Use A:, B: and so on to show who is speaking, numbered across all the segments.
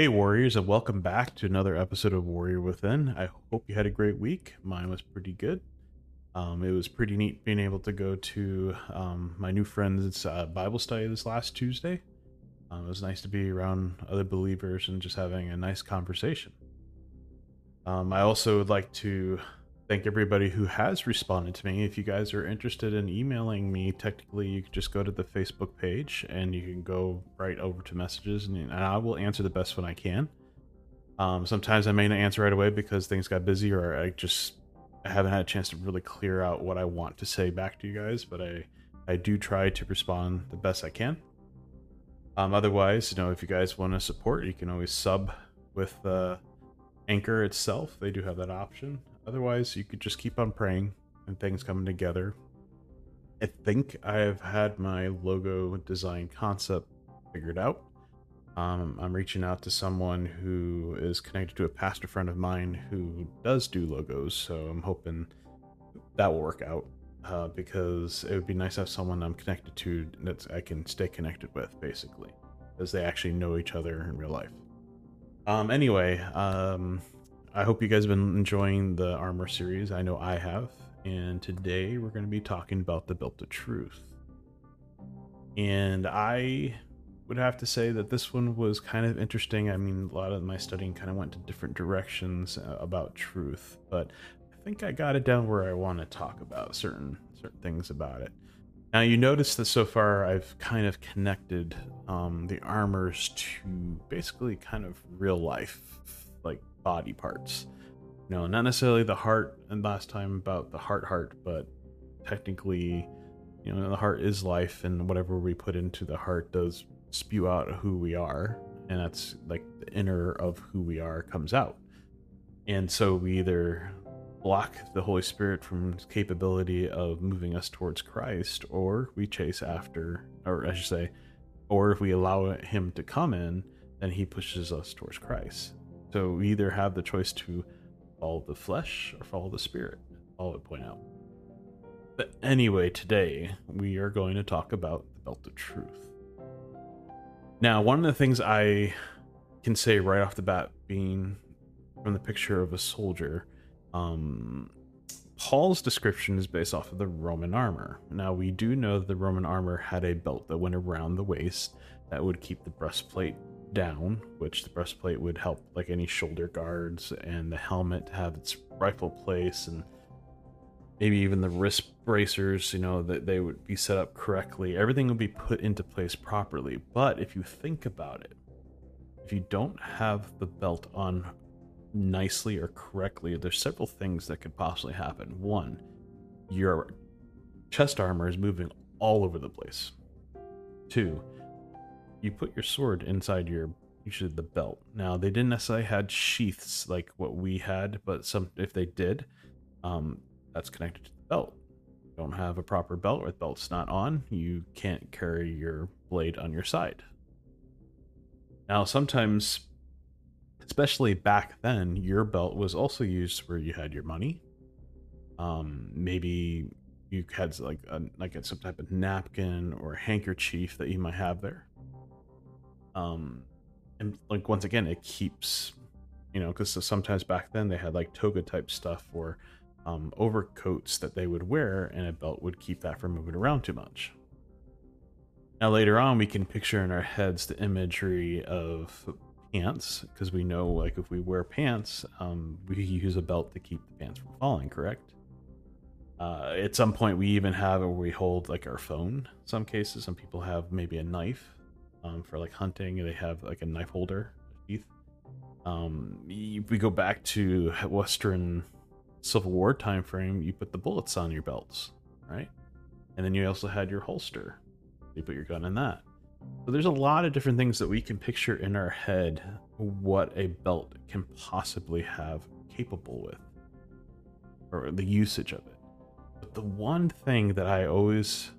A: Hey, Warriors, and welcome back to another episode of Warrior Within. I hope you had a great week. Mine was pretty good. Um, it was pretty neat being able to go to um, my new friend's uh, Bible study this last Tuesday. Um, it was nice to be around other believers and just having a nice conversation. Um, I also would like to thank everybody who has responded to me. If you guys are interested in emailing me, technically you can just go to the Facebook page and you can go right over to messages, and, and I will answer the best when I can. Um, sometimes I may not answer right away because things got busy or I just I haven't had a chance to really clear out what I want to say back to you guys, but I I do try to respond the best I can. Um, otherwise, you know, if you guys want to support, you can always sub with uh, Anchor itself. They do have that option. Otherwise, you could just keep on praying and things coming together. I think I've had my logo design concept figured out. Um, I'm reaching out to someone who is connected to a pastor friend of mine who does do logos, so I'm hoping that will work out. Uh, because it would be nice to have someone I'm connected to that I can stay connected with, basically, because they actually know each other in real life. Um, anyway, um, I hope you guys have been enjoying the armor series. I know I have. And today we're going to be talking about the belt of truth. And I would have to say that this one was kind of interesting. I mean, a lot of my studying kind of went to different directions uh, about truth, but I think I got it down where I want to talk about certain certain things about it. Now you notice that so far I've kind of connected um, the armors to basically kind of real life, body parts. Know, not necessarily the heart, and last time about the heart heart, but technically, you know, the heart is life, and whatever we put into the heart does spew out who we are, and that's like the inner of who we are comes out. And so we either block the Holy Spirit from capability of moving us towards Christ, or we chase after, or I should say, or if we allow him to come in, then he pushes us towards Christ. So we either have the choice to follow the flesh or follow the spirit. All would point out. But anyway, today we are going to talk about the belt of truth. Now, one of the things I can say right off the bat, being from the picture of a soldier, um, Paul's description is based off of the Roman armor. Now, we do know that the Roman armor had a belt that went around the waist that would keep the breastplate down, which the breastplate would help like any shoulder guards and the helmet to have its rifle place and maybe even the wrist bracers, you know, that they would be set up correctly. Everything would be put into place properly. But if you think about it, if you don't have the belt on nicely or correctly, there's several things that could possibly happen. One, your chest armor is moving all over the place. Two, you put your sword inside your usually the belt. Now they didn't necessarily had sheaths like what we had, but some if they did, um, that's connected to the belt. You don't have a proper belt or the belt's not on, you can't carry your blade on your side. Now sometimes, especially back then, your belt was also used where you had your money. Um, maybe you had like a, like a, some type of napkin or handkerchief that you might have there um and like once again it keeps you know because sometimes back then they had like toga type stuff or um, overcoats that they would wear and a belt would keep that from moving around too much. Now later on we can picture in our heads the imagery of pants because we know like if we wear pants um, we use a belt to keep the pants from falling correct? Uh, at some point we even have where we hold like our phone some cases. Some people have maybe a knife um, for like hunting. They have like a knife holder, teeth. Um, we go back to Western Civil War time frame. You put the bullets on your belts, right? And then you also had your holster. You put your gun in that. So there's a lot of different things that we can picture in our head what a belt can possibly have capable with, or the usage of it. But the one thing that I always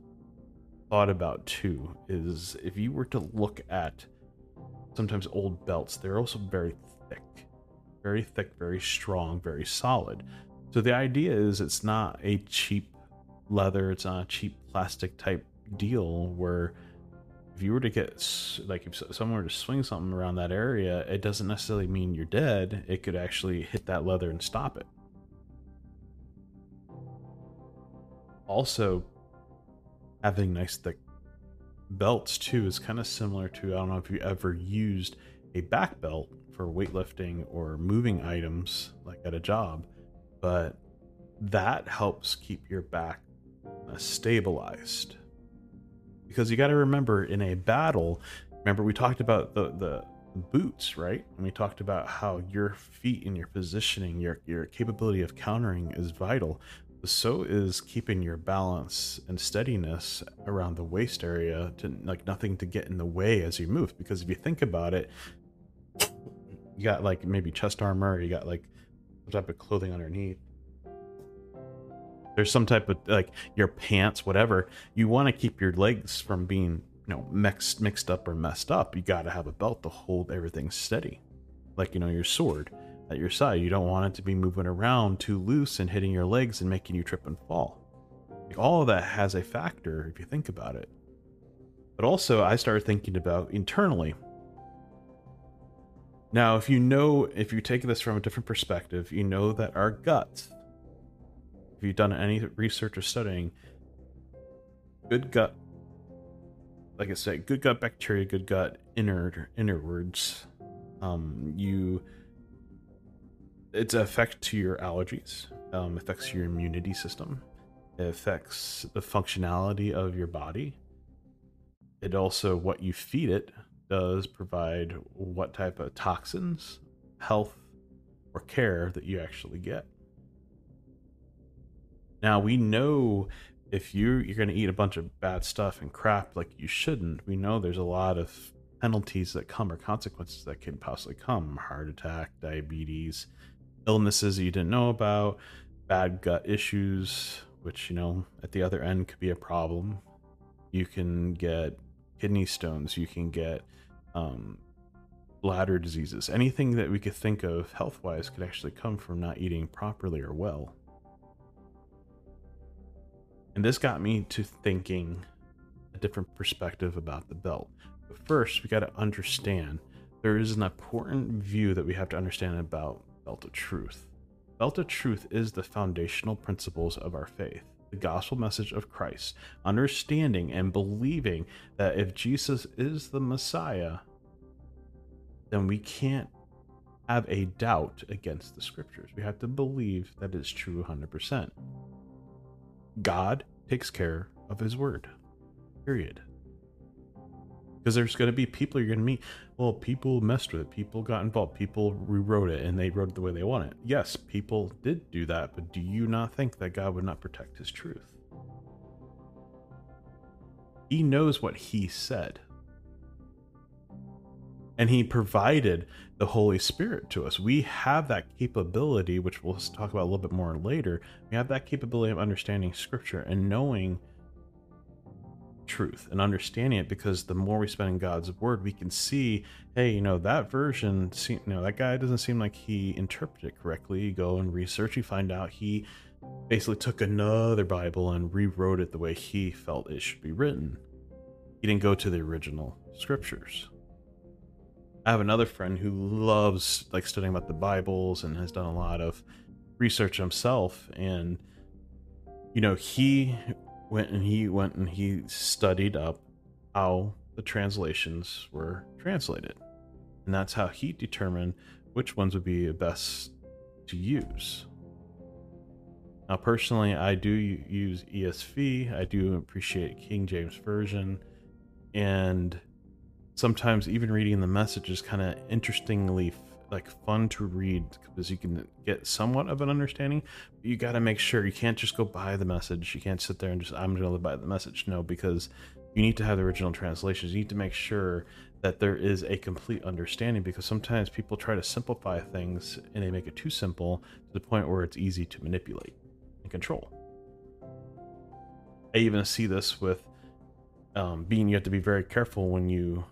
A: thought about too is if you were to look at sometimes old belts, they're also very thick, very thick, very strong, very solid. So the idea is it's not a cheap leather, it's not a cheap plastic type deal where if you were to get like if someone were to swing something around that area, it doesn't necessarily mean you're dead. It could actually hit that leather and stop it. Also, having nice thick belts too is kind of similar to I don't know if you ever used a back belt for weightlifting or moving items like at a job, but that helps keep your back uh, stabilized. Because you got to remember in a battle, remember we talked about the the boots, right? And we talked about how your feet and your positioning, your your capability of countering is vital so is keeping your balance and steadiness around the waist area to like nothing to get in the way as you move because if you think about it you got like maybe chest armor you got like some type of clothing underneath. There's some type of like your pants whatever you want to keep your legs from being you know mixed mixed up or messed up. You got to have a belt to hold everything steady like you know your sword at your side. You don't want it to be moving around too loose and hitting your legs and making you trip and fall. Like all of that has a factor if you think about it. But also, I started thinking about internally. Now, if you know, if you take this from a different perspective, you know that our guts, if you've done any research or studying, good gut, like I say, good gut bacteria, good gut inner innerwards, um, you it's effect to your allergies um, affects your immunity system it affects the functionality of your body. It also what you feed it does provide what type of toxins health or care that you actually get. Now we know if you you're going to eat a bunch of bad stuff and crap like you shouldn't we know there's a lot of penalties that come or consequences that can possibly come heart attack diabetes illnesses you didn't know about, bad gut issues, which, you know, at the other end could be a problem. You can get kidney stones, you can get um, bladder diseases. Anything that we could think of health wise could actually come from not eating properly or well. And this got me to thinking a different perspective about the belt. But first, we got to understand there is an important view that we have to understand about Belt of Truth. Belt of Truth is the foundational principles of our faith, the gospel message of Christ, understanding and believing that if Jesus is the Messiah, then we can't have a doubt against the scriptures. We have to believe that it's true 100%. God takes care of his word. Period because there's going to be people you're going to meet. Well, people messed with it. People got involved. People rewrote it and they wrote it the way they want it. Yes, people did do that, but do you not think that God would not protect his truth? He knows what he said. And he provided the Holy Spirit to us. We have that capability, which we'll talk about a little bit more later. We have that capability of understanding scripture and knowing truth and understanding it because the more we spend in God's word, we can see, hey, you know, that version, you know, that guy doesn't seem like he interpreted it correctly. You go and research, you find out he basically took another Bible and rewrote it the way he felt it should be written. He didn't go to the original scriptures. I have another friend who loves like studying about the Bibles and has done a lot of research himself and you know he went and he went and he studied up how the translations were translated. And that's how he determined which ones would be best to use. Now, personally, I do use ESV. I do appreciate King James Version. And sometimes even reading the message is kind of interestingly like fun to read because you can get somewhat of an understanding. But you got to make sure you can't just go buy the message. You can't sit there and just I'm going to buy the message. No, because you need to have the original translations. You need to make sure that there is a complete understanding because sometimes people try to simplify things and they make it too simple to the point where it's easy to manipulate and control. I even see this with um, being you have to be very careful when you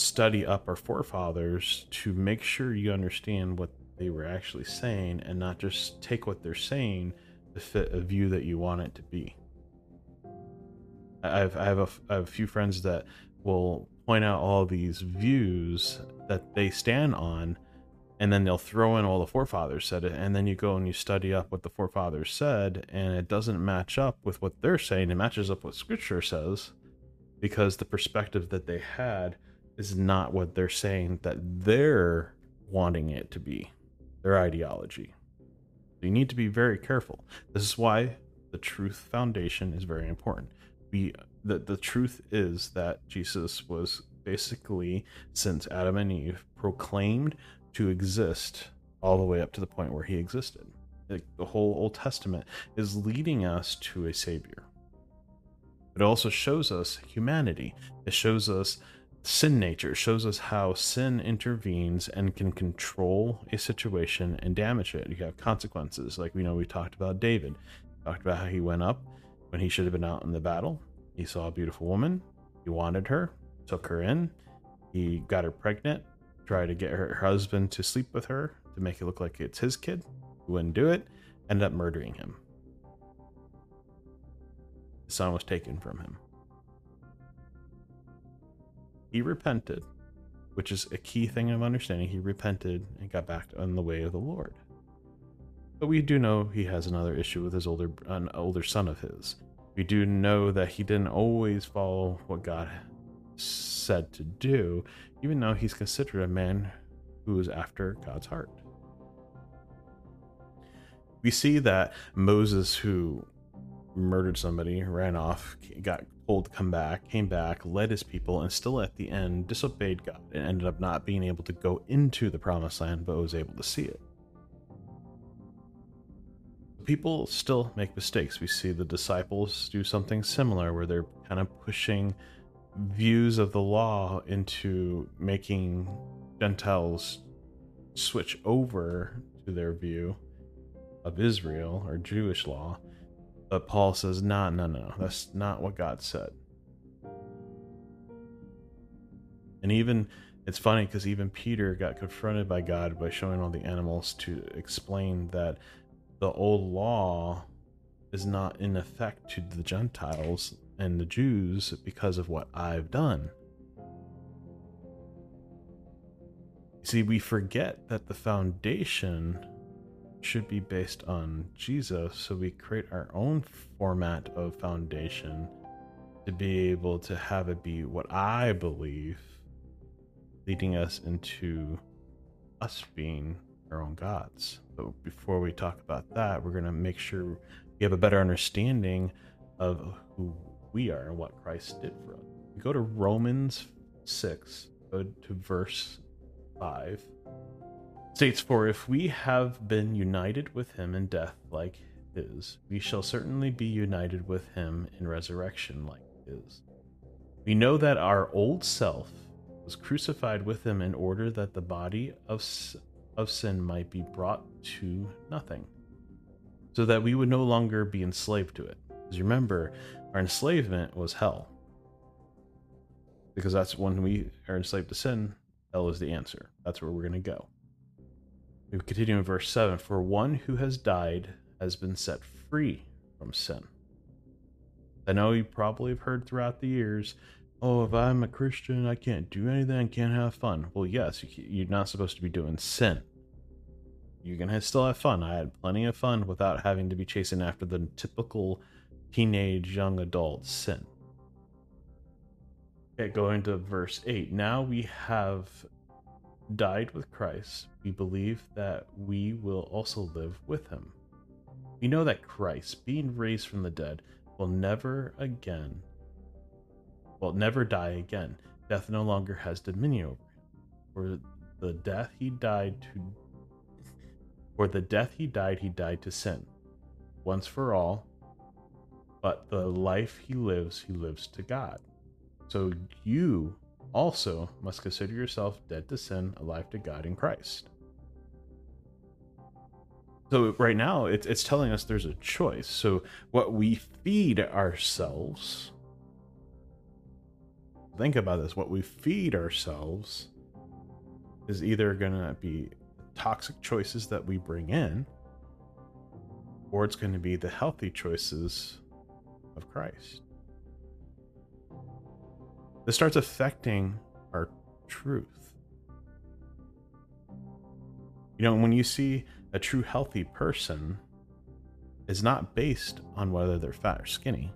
A: study up our forefathers to make sure you understand what they were actually saying and not just take what they're saying to fit a view that you want it to be. I've I have a, I have a few friends that will point out all these views that they stand on and then they'll throw in all the forefathers said it and then you go and you study up what the forefathers said and it doesn't match up with what they're saying it matches up what scripture says because the perspective that they had is not what they're saying that they're wanting it to be their ideology you need to be very careful this is why the truth foundation is very important we the, the truth is that jesus was basically since adam and eve proclaimed to exist all the way up to the point where he existed. Like the whole Old Testament is leading us to a Savior. It also shows us humanity. It shows us sin nature. Shows us how sin intervenes and can control a situation and damage it. You have consequences. Like we know we talked about David. We talked about how he went up when he should have been out in the battle. He saw a beautiful woman. He wanted her, took her in. He got her pregnant tried to get her husband to sleep with her to make it look like it's his kid. He wouldn't do it, ended up murdering him. His son was taken from him. He repented, which is a key thing of understanding. He repented and got back on the way of the Lord. But we do know he has another issue with his older an older son of his. We do know that he didn't always follow what God said to do, even though he's considered a man who is after God's heart. We see that Moses, who murdered somebody, ran off, got told to come back, came back, led his people, and still at the end disobeyed God and ended up not being able to go into the promised land, but was able to see it. People still make mistakes. We see the disciples do something similar where they're kind of pushing views of the law into making Gentiles switch over to their view of Israel or Jewish law. But Paul says, no, no, no, that's not what God said. And even, it's funny because even Peter got confronted by God by showing all the animals to explain that the old law is not in effect to the Gentiles and the Jews because of what I've done. See, we forget that the foundation should be based on Jesus, so we create our own format of foundation to be able to have it be what I believe, leading us into us being our own gods. But before we talk about that, we're going to make sure we have a better understanding of who we are and what Christ did for us. We go to Romans 6, go to verse 5. States, For if we have been united with him in death like his, we shall certainly be united with him in resurrection like his. We know that our old self was crucified with him in order that the body of, of sin might be brought to nothing, so that we would no longer be enslaved to it. Because remember, our enslavement was hell. Because that's when we are enslaved to sin, hell is the answer. That's where we're going to go. We continue in verse 7 For one who has died has been set free from sin. I know you probably have heard throughout the years, oh, if I'm a Christian, I can't do anything, I can't have fun. Well, yes, you're not supposed to be doing sin. You can still have fun. I had plenty of fun without having to be chasing after the typical teenage young adult sin. Okay, going to verse 8. Now we have died with Christ. We believe that we will also live with him. We know that Christ, being raised from the dead, will never again, will never die again. Death no longer has dominion over him. For the death he died to for the death he died, he died to sin. Once for all, but the life he lives, he lives to God. So you also must consider yourself dead to sin, alive to God in Christ. So right now, it's it's telling us there's a choice. So what we feed ourselves. Think about this. What we feed ourselves is either going to be toxic choices that we bring in, or it's going to be the healthy choices of Christ. This starts affecting our truth. You know, when you see a true healthy person is not based on whether they're fat or skinny.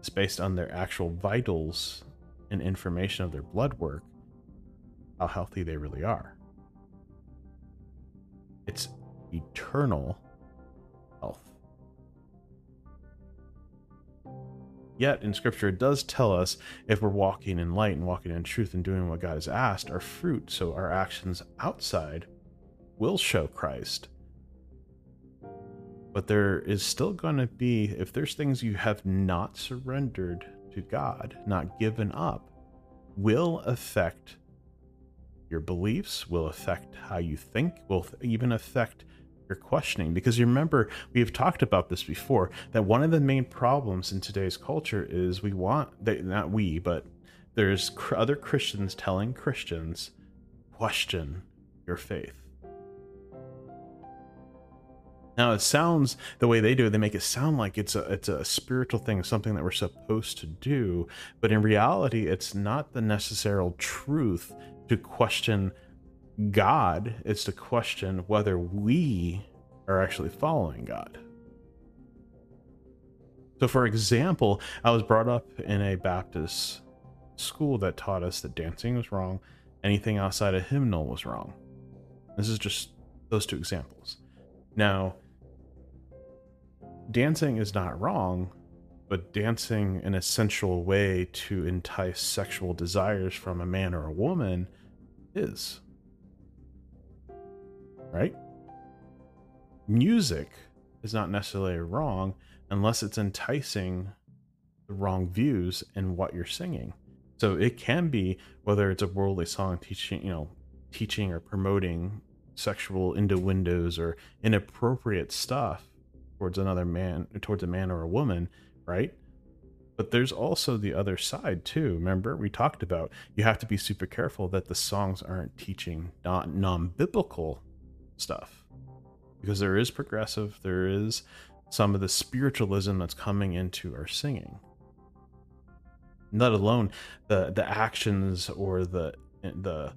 A: It's based on their actual vitals and information of their blood work, how healthy they really are. It's eternal health. Yet in scripture, it does tell us if we're walking in light and walking in truth and doing what God has asked, our fruit, so our actions outside, will show Christ. But there is still going to be, if there's things you have not surrendered to God, not given up, will affect your beliefs, will affect how you think, will even affect your questioning. Because you remember, we've talked about this before, that one of the main problems in today's culture is we want, that not we, but there's other Christians telling Christians, question your faith now it sounds the way they do it, they make it sound like it's a it's a spiritual thing, something that we're supposed to do, but in reality, it's not the necessary truth to question God. It's to question whether we are actually following God. So, for example, I was brought up in a Baptist school that taught us that dancing was wrong, anything outside a hymnal was wrong. This is just those two examples. Now, dancing is not wrong, but dancing in a sensual way to entice sexual desires from a man or a woman is. Right? Music is not necessarily wrong unless it's enticing the wrong views in what you're singing. So it can be whether it's a worldly song teaching, you know, teaching or promoting sexual innuendos or inappropriate stuff towards another man, towards a man or a woman, right? But there's also the other side too. Remember, we talked about you have to be super careful that the songs aren't teaching not non-biblical stuff, because there is progressive, there is some of the spiritualism that's coming into our singing. Let alone the the actions or the the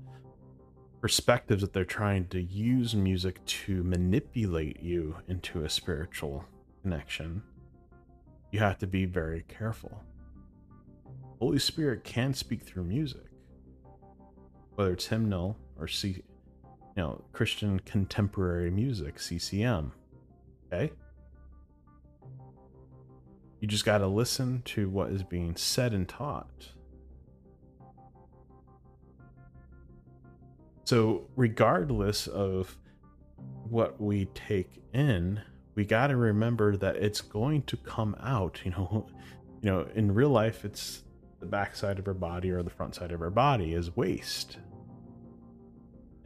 A: perspectives that they're trying to use music to manipulate you into a spiritual connection, you have to be very careful. Holy Spirit can speak through music, whether it's hymnal or C, you know, Christian contemporary music, CCM. Okay? You just got to listen to what is being said and taught So, regardless of what we take in, we got to remember that it's going to come out. You know, you know, in real life, it's the backside of our body or the front side of our body is waste.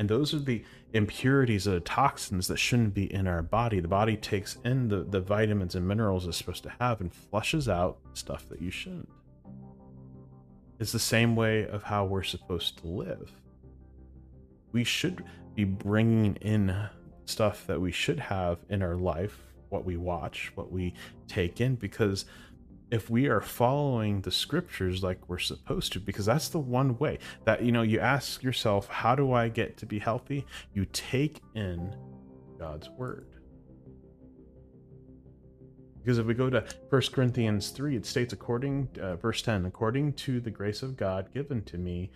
A: And those are the impurities or the toxins that shouldn't be in our body. The body takes in the, the vitamins and minerals it's supposed to have and flushes out stuff that you shouldn't. It's the same way of how we're supposed to live we should be bringing in stuff that we should have in our life, what we watch, what we take in, because if we are following the scriptures like we're supposed to, because that's the one way that, you know, you ask yourself, how do I get to be healthy? You take in God's word. Because if we go to 1 Corinthians 3, it states, according, uh, verse 10, according to the grace of God given to me,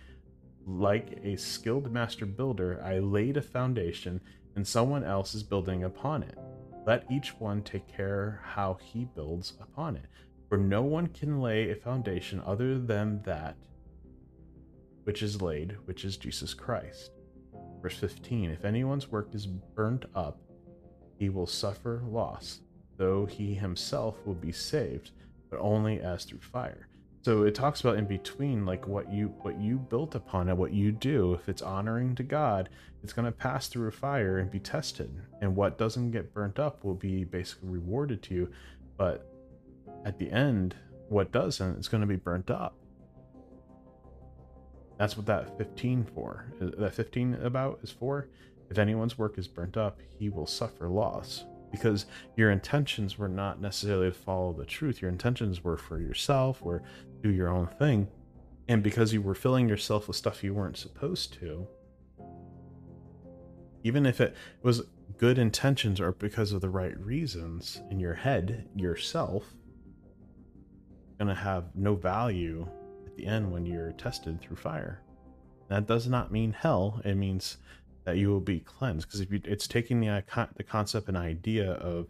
A: like a skilled master builder, I laid a foundation, and someone else is building upon it. Let each one take care how he builds upon it. For no one can lay a foundation other than that which is laid, which is Jesus Christ. Verse 15 If anyone's work is burnt up, he will suffer loss, though he himself will be saved, but only as through fire. So it talks about in between like what you what you built upon it what you do. If it's honoring to god it's going to pass through a fire and be tested. And what doesn't get burnt up will be basically rewarded to you but at the end what doesn't is going to be burnt up that's what that 15 for that 15 about is for if anyone's work is burnt up he will suffer loss because your intentions were not necessarily to follow the truth. Your intentions were for yourself or do your own thing. And because you were filling yourself with stuff you weren't supposed to, even if it was good intentions or because of the right reasons in your head, yourself, going to have no value at the end when you're tested through fire. That does not mean hell. It means that you will be cleansed because if you, it's taking the uh, the concept and idea of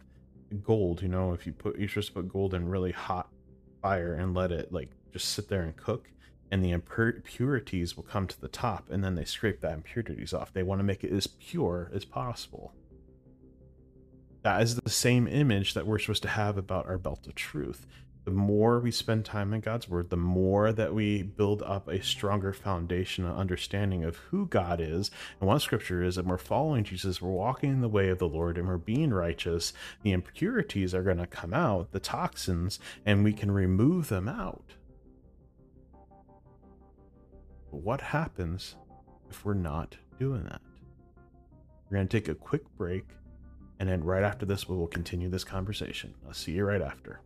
A: gold. You know, if you put you just put gold in really hot fire and let it like just sit there and cook, and the impurities will come to the top, and then they scrape that impurities off. They want to make it as pure as possible. That is the same image that we're supposed to have about our belt of truth the more we spend time in God's Word, the more that we build up a stronger foundation and understanding of who God is and what Scripture is, and we're following Jesus, we're walking in the way of the Lord, and we're being righteous, the impurities are going to come out, the toxins, and we can remove them out. But what happens if we're not doing that? We're going to take a quick break, and then right after this, we will continue this conversation. I'll see you right after.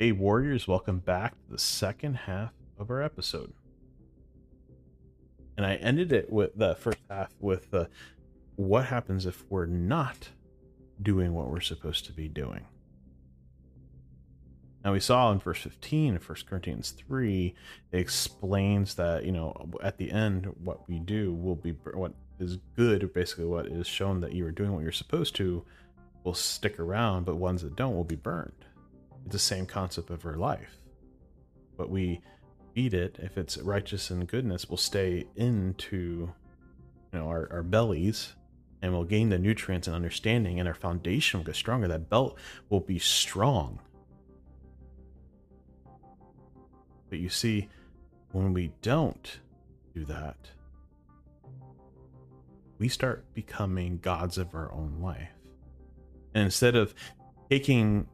A: Hey, Warriors, welcome back to the second half of our episode. And I ended it with the first half with the what happens if we're not doing what we're supposed to be doing. Now we saw in verse 15 of 1 Corinthians 3, it explains that, you know, at the end, what we do will be what is good, basically what is shown that you are doing what you're supposed to, will stick around, but ones that don't will be burned. It's the same concept of our life. But we eat it, if it's righteous and goodness, will stay into you know our, our bellies and we'll gain the nutrients and understanding and our foundation will get stronger. That belt will be strong But you see, when we don't do that, we start becoming gods of our own life. And instead of taking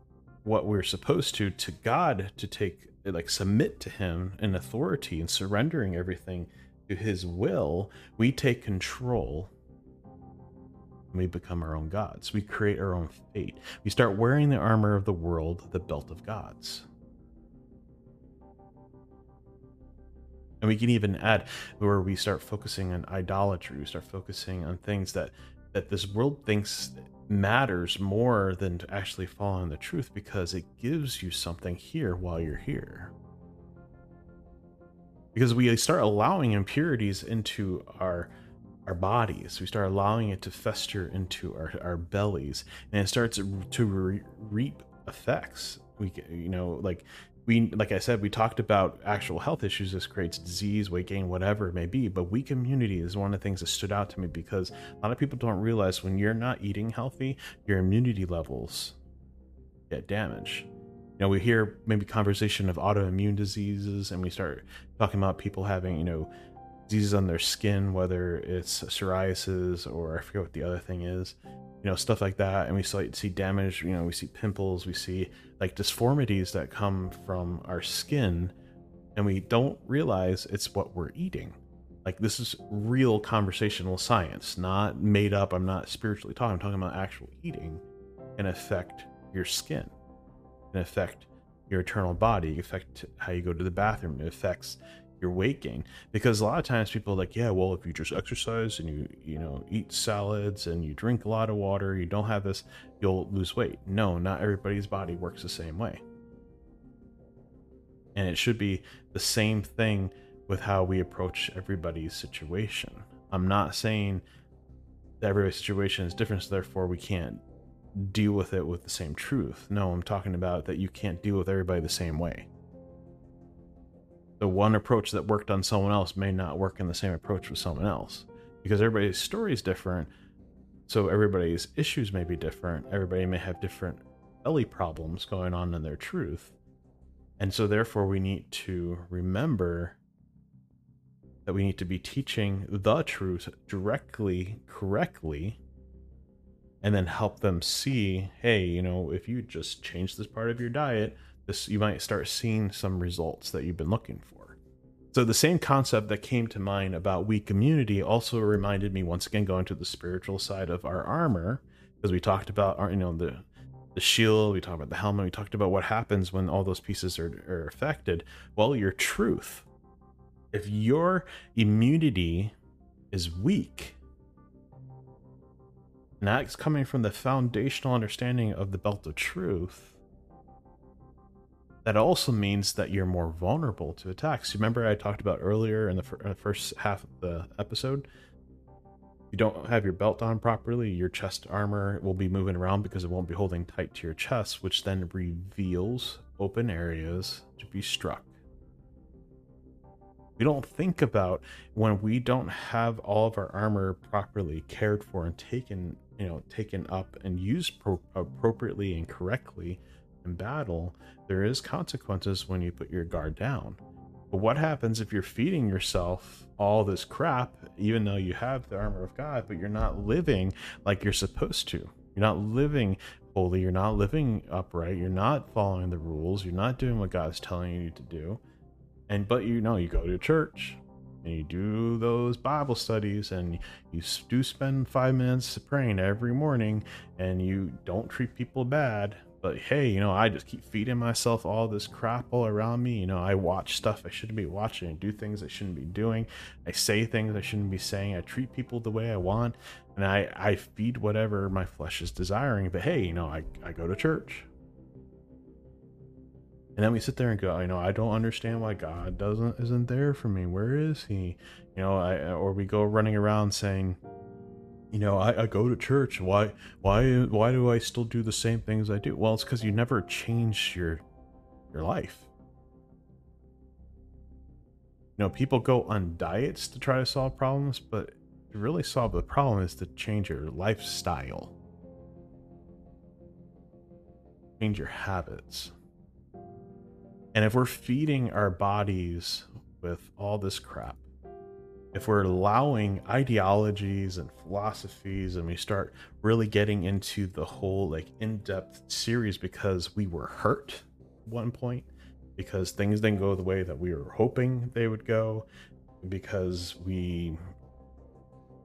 A: what we're supposed to to God to take like submit to him in authority and surrendering everything to his will, we take control and we become our own gods. We create our own fate. We start wearing the armor of the world, the belt of gods. And we can even add where we start focusing on idolatry, we start focusing on things that that this world thinks matters more than to actually following the truth because it gives you something here while you're here. Because we start allowing impurities into our our bodies. We start allowing it to fester into our, our bellies, and it starts to re- reap effects. We, you know, like we like i said we talked about actual health issues this creates disease weight gain whatever it may be but weak immunity is one of the things that stood out to me because a lot of people don't realize when you're not eating healthy your immunity levels get damaged. You know we hear maybe conversation of autoimmune diseases and we start talking about people having you know diseases on their skin whether it's psoriasis or i forget what the other thing is you know stuff like that. And we see damage you know we see pimples we see like disformities that come from our skin and we don't realize it's what we're eating. Like this is real conversational science not made up i'm not spiritually talking i'm talking about actual eating can affect your skin can affect your eternal body affect how you go to the bathroom it affects your weight gain. Because a lot of times people are like yeah well if you just exercise and you you know eat salads and you drink a lot of water you don't have this you'll lose weight. No not everybody's body works the same way. And it should be the same thing with how we approach everybody's situation. I'm not saying that everybody's situation is different so therefore we can't deal with it with the same truth. No i'm talking about that you can't deal with everybody the same way the one approach that worked on someone else may not work in the same approach with someone else. Because everybody's story is different so everybody's issues may be different everybody may have different belly problems going on in their truth and so therefore we need to remember that we need to be teaching the truth directly correctly and then help them see hey you know if you just change this part of your diet this you might start seeing some results that you've been looking for So the same concept that came to mind about weak immunity also reminded me once again going to the spiritual side of our armor because we talked about our you know the the shield, we talked about the helmet, we talked about what happens when all those pieces are, are affected. Well, your truth. If your immunity is weak, and that's coming from the foundational understanding of the belt of truth, that also means that you're more vulnerable to attacks. Remember, I talked about earlier in the uh, first half of the episode you don't have your belt on properly, your chest armor will be moving around because it won't be holding tight to your chest, which then reveals open areas to be struck. We don't think about when we don't have all of our armor properly cared for and taken, you know, taken up and used pro- appropriately and correctly in battle, there is consequences when you put your guard down. But what happens if you're feeding yourself all this crap, even though you have the armor of God, but you're not living like you're supposed to? You're not living holy. You're not living upright. You're not following the rules. You're not doing what God's telling you to do. And but you know, you go to church and you do those Bible studies and you do spend five minutes praying every morning and you don't treat people bad but hey, you know, I just keep feeding myself all this crap all around me. You know, I watch stuff I shouldn't be watching, I do things I shouldn't be doing, I say things I shouldn't be saying, I treat people the way I want, and I, I feed whatever my flesh is desiring. But hey, you know, I, I go to church. And then we sit there and go, you know, I don't understand why God doesn't isn't there for me. Where is he? You know, I or we go running around saying, you know, I, I go to church. Why, why, why do I still do the same things I do? Well, it's because you never change your, your life. You know, people go on diets to try to solve problems, but to really solve the problem is to change your lifestyle, change your habits. And if we're feeding our bodies with all this crap, if we're allowing ideologies and philosophies and we start really getting into the whole like in-depth series because we were hurt at one point because things didn't go the way that we were hoping they would go because we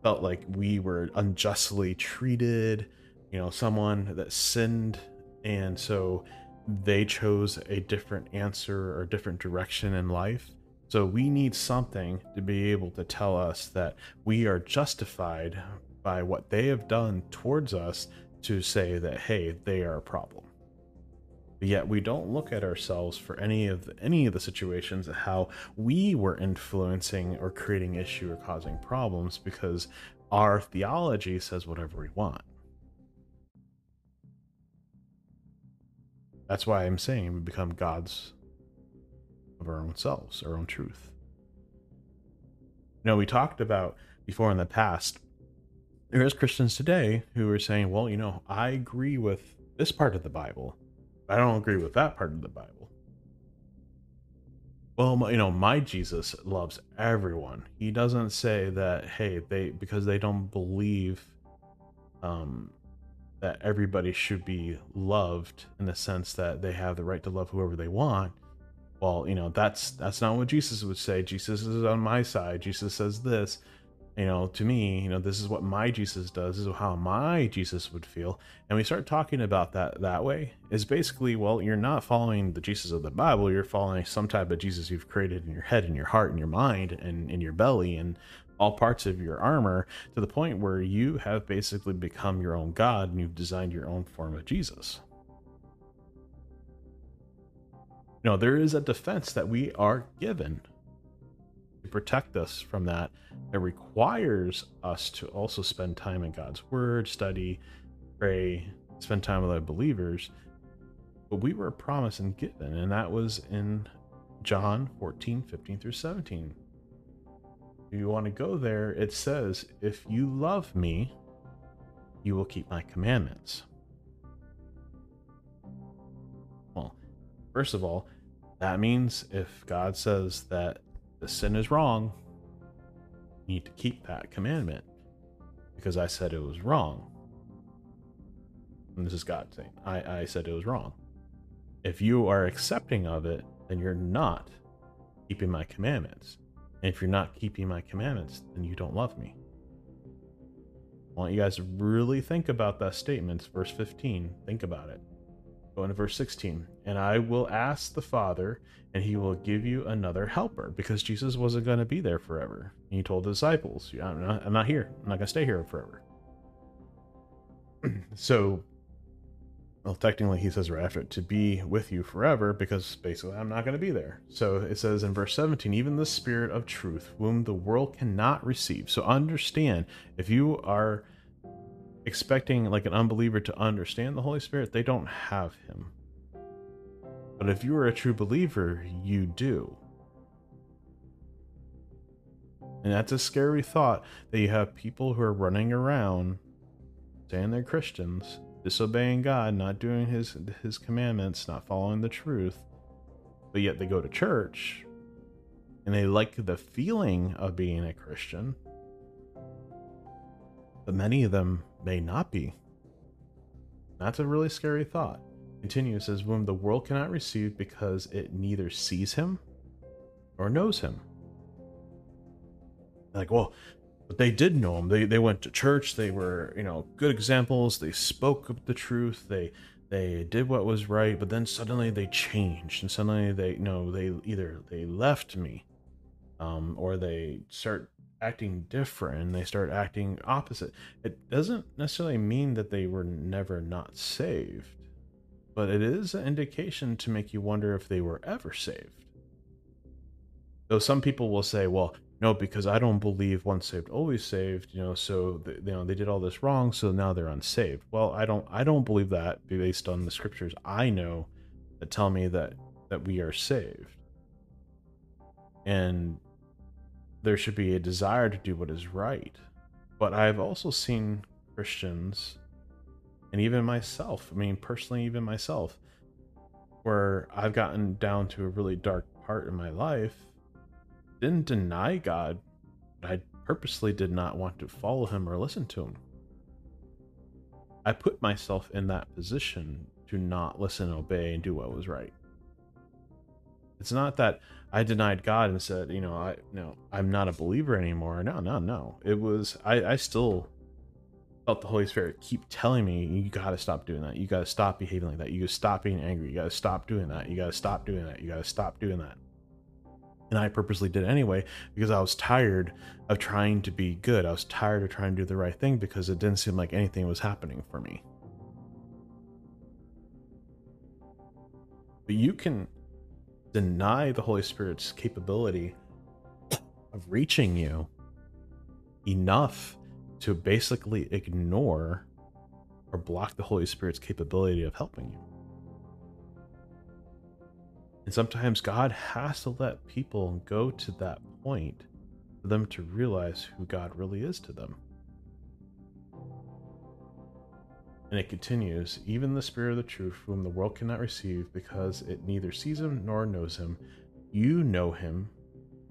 A: felt like we were unjustly treated you know someone that sinned and so they chose a different answer or different direction in life so we need something to be able to tell us that we are justified by what they have done towards us to say that hey, they are a problem. But yet we don't look at ourselves for any of the, any of the situations how we were influencing or creating issue or causing problems because our theology says whatever we want. That's why I'm saying we become God's of our own selves, our own truth. You know, we talked about before in the past, there is Christians today who are saying, well, you know, I agree with this part of the Bible. I don't agree with that part of the Bible. Well, you know, my Jesus loves everyone. He doesn't say that, hey, they because they don't believe um that everybody should be loved in the sense that they have the right to love whoever they want well, you know, that's that's not what Jesus would say. Jesus is on my side. Jesus says this. You know, to me, you know, this is what my Jesus does. This is how my Jesus would feel. And we start talking about that that way. Is basically, well, you're not following the Jesus of the Bible. You're following some type of Jesus you've created in your head, in your heart, in your mind, and in your belly, and all parts of your armor to the point where you have basically become your own God and you've designed your own form of Jesus. Know there is a defense that we are given to protect us from that. It requires us to also spend time in god's word study pray spend time with other believers. But we were promised and given and that was in john 14 15 through 17 if you want to go there it says if you love me you will keep my commandments. Well, First of all, that means if God says that the sin is wrong, you need to keep that commandment because I said it was wrong. And this is God saying, I, I said it was wrong. If you are accepting of it, then you're not keeping my commandments. And if you're not keeping my commandments, then you don't love me. I want you guys to really think about that statement. Verse 15. Think about it. Go into verse 16. And I will ask the Father, and he will give you another helper, because Jesus wasn't going to be there forever. And he told the disciples, I'm not, I'm not here. I'm not going to stay here forever. so well, technically, he says right after to be with you forever because basically I'm not going to be there. So it says in verse 17, even the Spirit of truth, whom the world cannot receive. So understand if you are expecting like an unbeliever to understand the Holy Spirit, they don't have him. But if you are a true believer, you do. And that's a scary thought that you have people who are running around saying they're Christians disobeying God, not doing his his commandments, not following the truth, but yet they go to church and they like the feeling of being a Christian. But many of them may not be. That's a really scary thought. Continues says, Whom the world cannot receive because it neither sees him or knows him. Like, well, but they did know him. They they went to church. They were you know good examples. They spoke the truth. They they did what was right. But then suddenly they changed, and suddenly they you know they either they left me, um, or they start acting different and they start acting opposite. It doesn't necessarily mean that they were never not saved, but it is an indication to make you wonder if they were ever saved. Though some people will say, well, no, because I don't believe once saved, always saved. You know, so they, you know they did all this wrong, so now they're unsaved. Well, I don't, I don't believe that based on the scriptures I know that tell me that that we are saved, and there should be a desire to do what is right. But I've also seen Christians, and even myself. I mean, personally, even myself, where I've gotten down to a really dark part in my life didn't deny God, but I purposely did not want to follow him or listen to him. I put myself in that position to not listen, obey, and do what was right. It's not that I denied God and said, you know, I no, I'm not a believer anymore. No, no, no. It was I, I still felt the Holy Spirit keep telling me, you gotta stop doing that. You gotta stop behaving like that. You gotta stop being angry. You gotta stop doing that. You gotta stop doing that. You gotta stop doing that and I purposely did anyway because I was tired of trying to be good. I was tired of trying to do the right thing because it didn't seem like anything was happening for me. But you can deny the Holy Spirit's capability of reaching you enough to basically ignore or block the Holy Spirit's capability of helping you. And sometimes God has to let people go to that point for them to realize who God really is to them. And it continues, even the Spirit of the truth, whom the world cannot receive because it neither sees him nor knows him, you know him,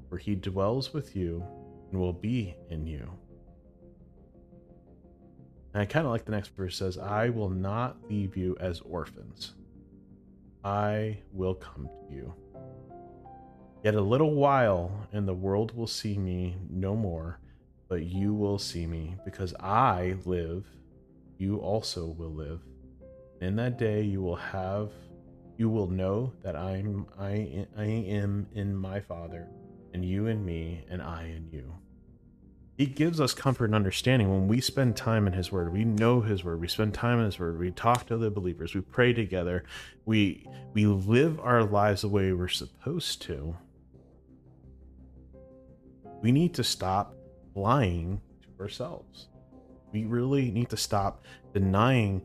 A: for he dwells with you and will be in you. And I kind of like the next verse says, I will not leave you as orphans. I will come to you. Yet a little while, and the world will see me no more, but you will see me, because I live, you also will live. In that day you will have you will know that I'm I I am in my Father, and you in me, and I in you. He gives us comfort and understanding when we spend time in His Word. We know His Word. We spend time in His Word. We talk to other believers. We pray together. We we live our lives the way we're supposed to. We need to stop lying to ourselves. We really need to stop denying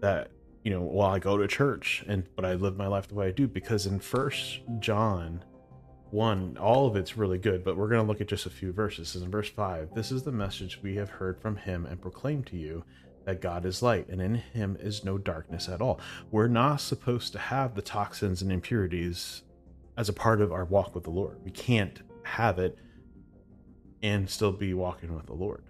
A: that you know well i go to church and but i live my life the way i do because in first john one, all of it's really good, but we're going to look at just a few verses. In verse 5, this is the message we have heard from him and proclaimed to you that God is light, and in him is no darkness at all. We're not supposed to have the toxins and impurities as a part of our walk with the Lord. We can't have it and still be walking with the Lord.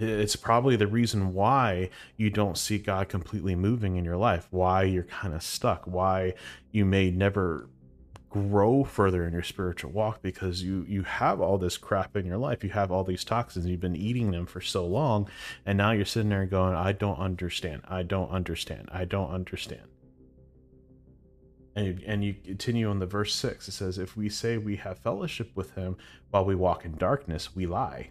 A: It's probably the reason why you don't see God completely moving in your life, why you're kind of stuck, why you may never grow further in your spiritual walk because you you have all this crap in your life you have all these toxins you've been eating them for so long and now you're sitting there going i don't understand i don't understand i don't understand. And you, and you continue on the verse 6 it says if we say we have fellowship with him while we walk in darkness we lie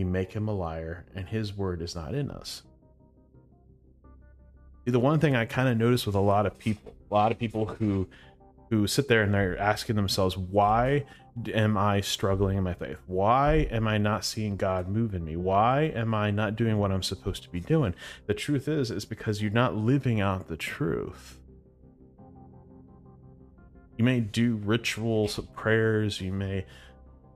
A: we make him a liar and his word is not in us. The one thing I kind of notice with a lot of people, a lot of people who who sit there and they're asking themselves, why am I struggling in my faith? Why am I not seeing God move in me? Why am I not doing what I'm supposed to be doing? The truth is, is because you're not living out the truth. You may do rituals, prayers, you may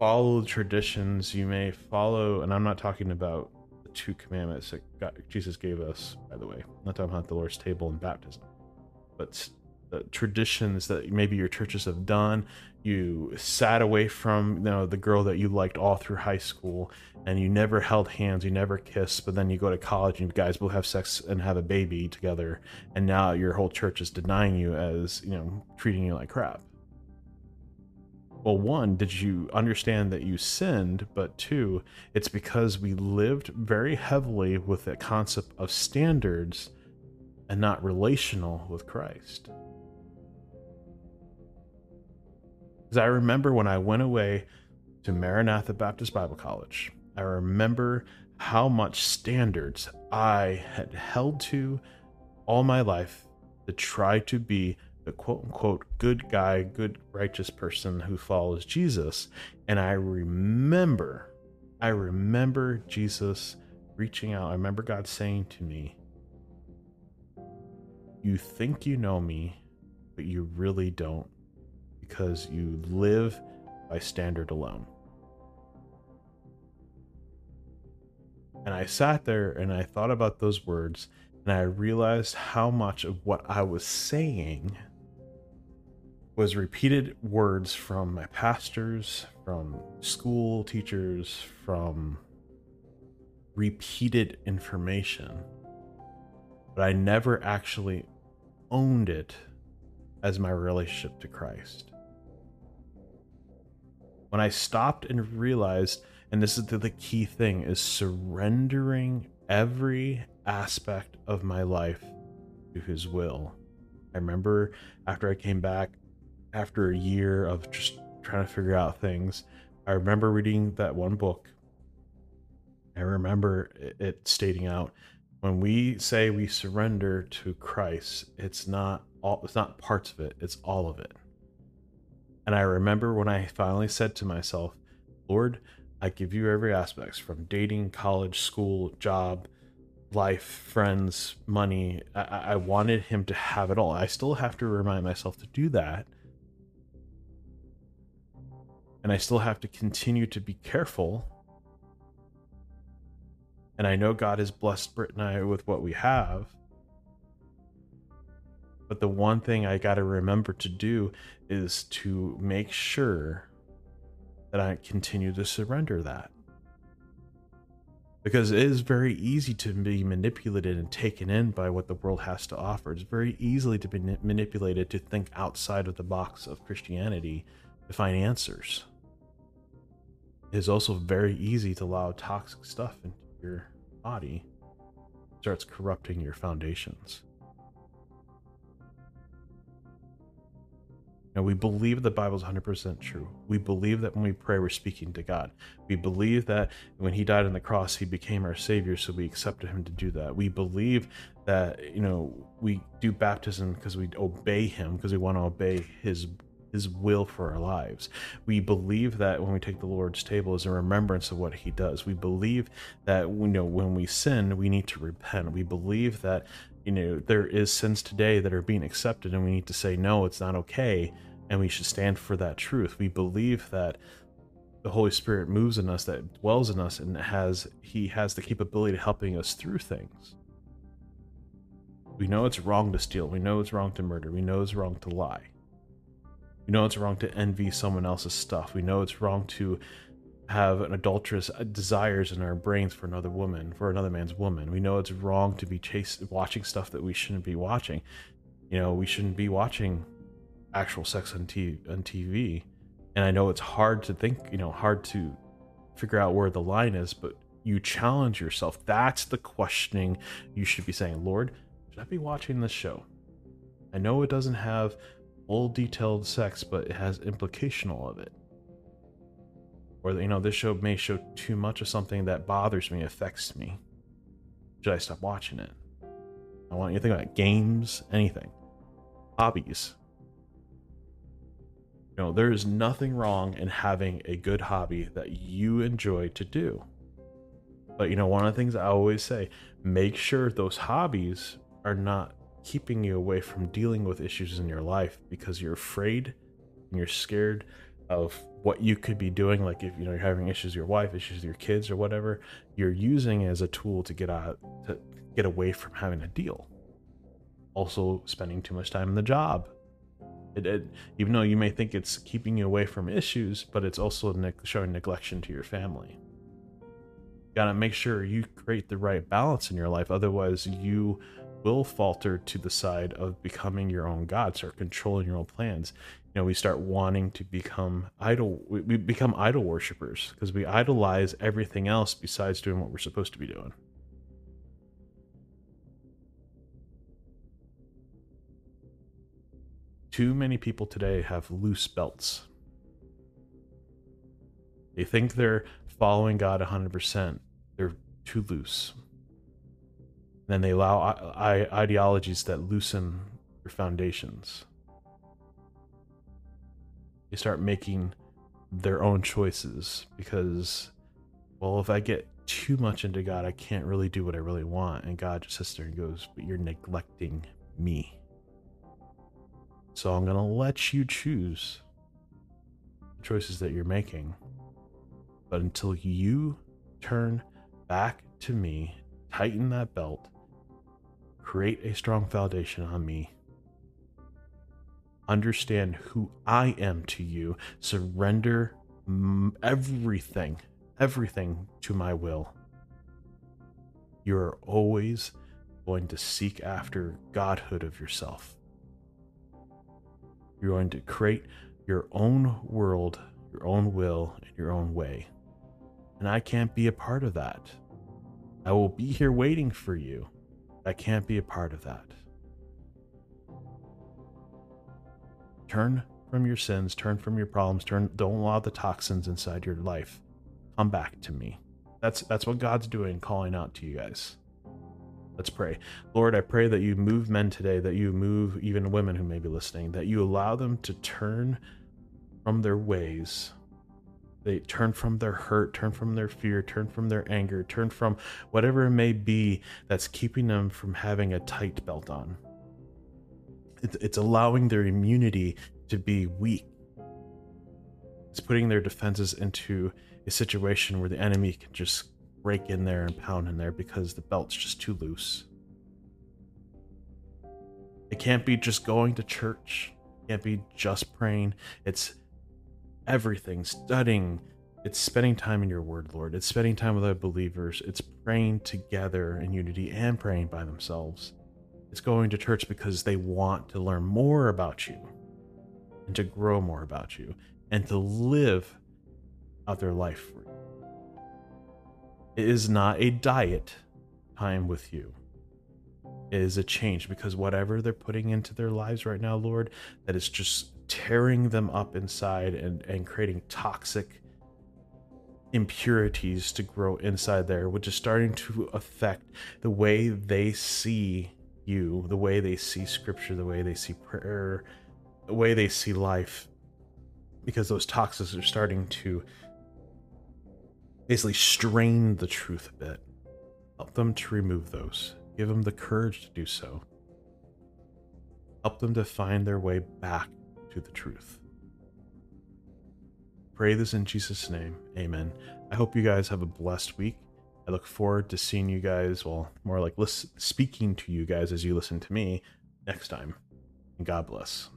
A: follow traditions, you may follow, and I'm not talking about the two commandments that God, Jesus gave us, by the way. I'm not talking about the Lord's table and baptism, but uh, traditions that maybe your churches have done. You sat away from you know the girl that you liked all through high school, and you never held hands, you never kissed. But then you go to college, and you guys will have sex and have a baby together, and now your whole church is denying you as you know treating you like crap. Well, one, did you understand that you sinned? But two, it's because we lived very heavily with the concept of standards and not relational with Christ. Because I remember when I went away to Maranatha Baptist Bible College, I remember how much standards I had held to all my life to try to be the quote unquote good guy, good righteous person who follows Jesus. And I remember, I remember Jesus reaching out. I remember God saying to me, You think you know me, but you really don't because you live by standard alone. And I sat there and I thought about those words and I realized how much of what I was saying was repeated words from my pastors, from school teachers, from repeated information. But I never actually owned it as my relationship to Christ when I stopped and realized, and this is the, key thing, is surrendering every aspect of my life to His will. I remember after I came back, after a year of just trying to figure out things, I remember reading that one book. I remember it stating out when we say we surrender to Christ, it's not all it's not parts of it, it's all of it. And I remember when I finally said to myself, Lord, I give you every aspect from dating, college, school, job, life, friends, money. I, I wanted him to have it all. I still have to remind myself to do that. And I still have to continue to be careful. And I know God has blessed Britt and I with what we have. But the one thing I got to remember to do is to make sure that I continue to surrender that. Because it is very easy to be manipulated and taken in by what the world has to offer. It's very easily to be manipulated to think outside of the box of Christianity to find answers. It is also very easy to allow toxic stuff into your body, it starts corrupting your foundations. And we believe the Bible is 100% true. We believe that when we pray, we're speaking to God. We believe that when He died on the cross, He became our Savior, so we accepted Him to do that. We believe that, you know, we do baptism because we obey Him, because we want to obey His his will for our lives. We believe that when we take the Lord's table is a remembrance of what he does. We believe that you know when we sin, we need to repent. We believe that you know there is sins today that are being accepted and we need to say no, it's not okay and we should stand for that truth. We believe that the Holy Spirit moves in us, that dwells in us, and has He has the capability of helping us through things. We know it's wrong to steal. We know it's wrong to murder. We know it's wrong to lie. We know it's wrong to envy someone else's stuff. We know it's wrong to have an adulterous uh, desires in our brains for another woman, for another man's woman. We know it's wrong to be chased watching stuff that we shouldn't be watching. You know, we shouldn't be watching actual sex on, t- on TV. And I know it's hard to think, you know, hard to figure out where the line is, but you challenge yourself. That's the questioning you should be saying, Lord, should I be watching this show? I know it doesn't have full detailed sex, but it has implicational of it. Or you know, this show may show too much of something that bothers me, affects me. Should I stop watching it? I want you to think about games, anything, hobbies. You know, there is nothing wrong in having a good hobby that you enjoy to do. But you know, one of the things I always say, make sure those hobbies are not keeping you away from dealing with issues in your life because you're afraid and you're scared of what you could be doing. Like if you know you're having issues with your wife issues with your kids or whatever you're using as a tool to get out to get away from having a deal. Also spending too much time in the job. It, it, even though you may think it's keeping you away from issues but it's also ne- showing neglection to your family. You gotta make sure you create the right balance in your life. Otherwise you will falter to the side of becoming your own god, start controlling your own plans. You know, we start wanting to become idol. We, we become idol worshippers because we idolize everything else besides doing what we're supposed to be doing. Too many people today have loose belts. They think they're following God 100%. They're too loose then they allow ideologies that loosen your foundations. They start making their own choices because, well, if I get too much into God, I can't really do what I really want. And God just sits there and goes, But you're neglecting me. So I'm going to let you choose the choices that you're making. But until you turn back to me, tighten that belt, create a strong foundation on me. Understand who I am to you. Surrender everything, everything to my will. You're always going to seek after godhood of yourself. You're going to create your own world, your own will, and your own way. And I can't be a part of that. I will be here waiting for you. I can't be a part of that. Turn from your sins, turn from your problems, turn don't allow the toxins inside your life. Come back to me. That's that's what God's doing calling out to you guys. Let's pray. Lord, I pray that you move men today, that you move even women who may be listening, that you allow them to turn from their ways they turn from their hurt, turn from their fear, turn from their anger, turn from whatever it may be that's keeping them from having a tight belt on. It's allowing their immunity to be weak. It's putting their defenses into a situation where the enemy can just break in there and pound in there because the belt's just too loose. It can't be just going to church. It can't be just praying. It's everything, studying. It's spending time in your word, Lord. It's spending time with other believers. It's praying together in unity and praying by themselves. It's going to church because they want to learn more about you and to grow more about you and to live out their life for you. It is not a diet time with you. It is a change because whatever they're putting into their lives right now, Lord, that is just tearing them up inside and, and creating toxic impurities to grow inside there, which is starting to affect the way they see you, the way they see scripture, the way they see prayer, the way they see life, because those toxins are starting to basically strain the truth a bit. Help them to remove those. Give them the courage to do so. Help them to find their way back to the truth. Pray this in Jesus' name. Amen. I hope you guys have a blessed week. I look forward to seeing you guys, well, more like listen, speaking to you guys as you listen to me next time. And God bless.